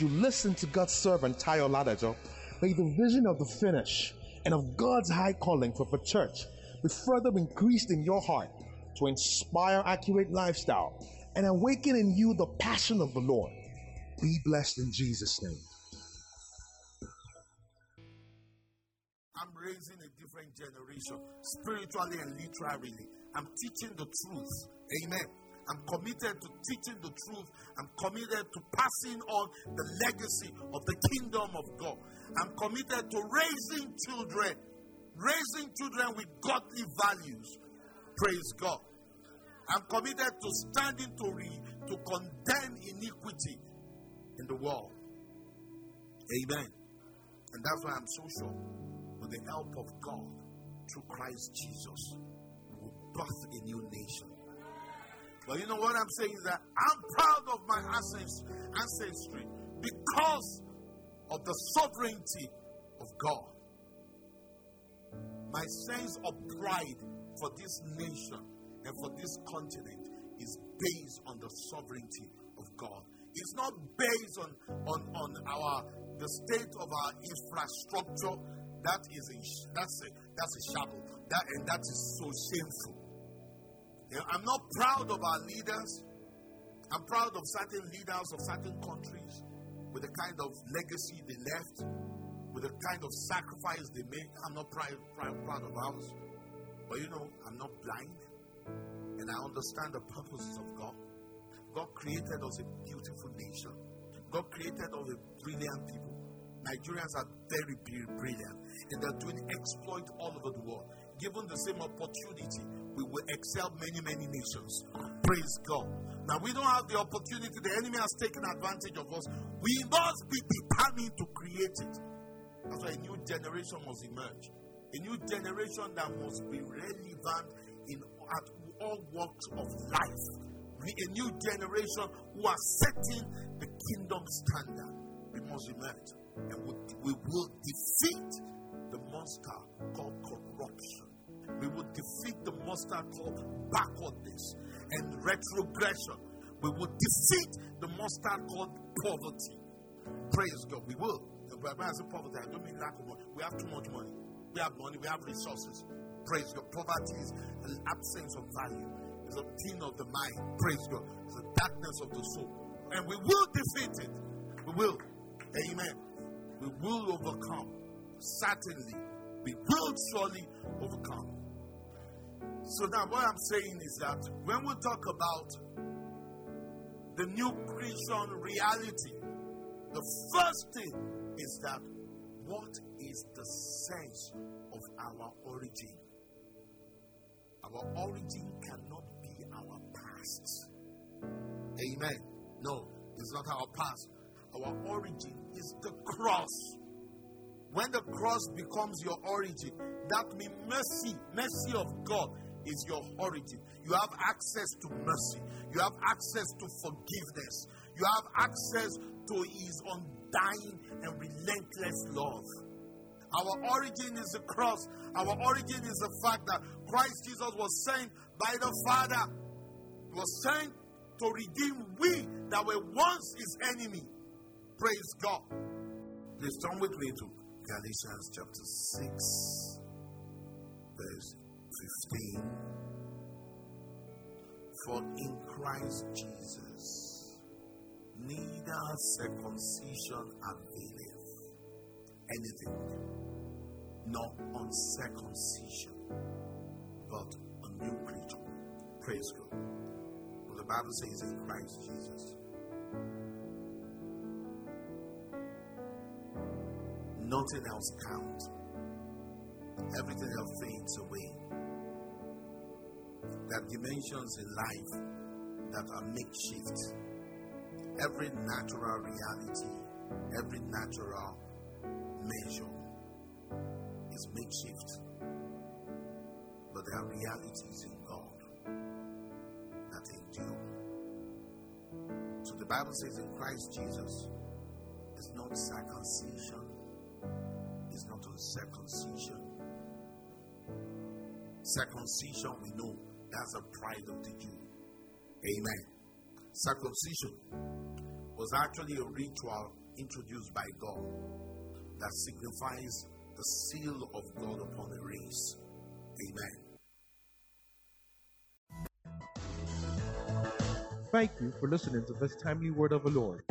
you listen to God's servant Tayo Ladajo, may the vision of the finish and of God's high calling for the church be further increased in your heart to inspire accurate lifestyle and awaken in you the passion of the Lord. Be blessed in Jesus' name. I'm raising a different generation, spiritually and literally. I'm teaching the truth. Amen. I'm committed to teaching the truth. I'm committed to passing on the legacy of the kingdom of God. I'm committed to raising children, raising children with godly values. Praise God. I'm committed to standing to, re, to condemn iniquity in the world. Amen. And that's why I'm so sure, with the help of God, through Christ Jesus, we will birth a new nation. But you know what I'm saying is that I'm proud of my ancestry because of the sovereignty of God. My sense of pride for this nation and for this continent is based on the sovereignty of God. It's not based on, on, on our the state of our infrastructure. That is a, that's a that's a shamble. That and that is so shameful. I'm not proud of our leaders. I'm proud of certain leaders of certain countries with the kind of legacy they left, with the kind of sacrifice they made. I'm not proud, proud, proud of ours. But you know, I'm not blind and I understand the purposes of God. God created us a beautiful nation. God created us a brilliant people. Nigerians are very brilliant and they're doing exploit all over the world. Given the same opportunity, we will excel many, many nations. Praise God. Now, we don't have the opportunity, the enemy has taken advantage of us. We must be determined to create it. That's why a new generation must emerge. A new generation that must be relevant in at all walks of life. A new generation who are setting the kingdom standard. We must emerge and we, we will defeat the monster called corruption. We will defeat the monster called backwardness and retrogression. We will defeat the monster called poverty. Praise God. We will. When I say poverty, I don't mean lack of money. We have too much money. We have money. We have resources. Praise God. Poverty is an absence of value. It's a thing of the mind. Praise God. It's a darkness of the soul. And we will defeat it. We will. Amen. We will overcome. Certainly. We will surely overcome. So now what I'm saying is that when we talk about the new creation reality, the first thing is that what is the sense of our origin? Our origin cannot be our past. Amen. No, it's not our past. Our origin is the cross. When the cross becomes your origin, that means mercy, mercy of God is your origin. You have access to mercy. You have access to forgiveness. You have access to His undying and relentless love. Our origin is the cross. Our origin is the fact that Christ Jesus was sent by the Father. He was sent to redeem we that were once his enemy. Praise God. Please turn with me to Galatians chapter 6, verse 15. For in Christ Jesus, neither circumcision availeth anything, nor uncircumcision, but a new creature. Praise God. Well, the Bible says in Christ Jesus. Nothing else counts. Everything else fades away. There are dimensions in life that are makeshift. Every natural reality, every natural measure is makeshift. But there are realities in God that endure. So the Bible says in Christ Jesus, it's not circumcision, not. Circumcision, we know that's the pride of the Jew. Amen. Circumcision was actually a ritual introduced by God that signifies the seal of God upon a race. Amen. Thank you for listening to this timely word of the Lord.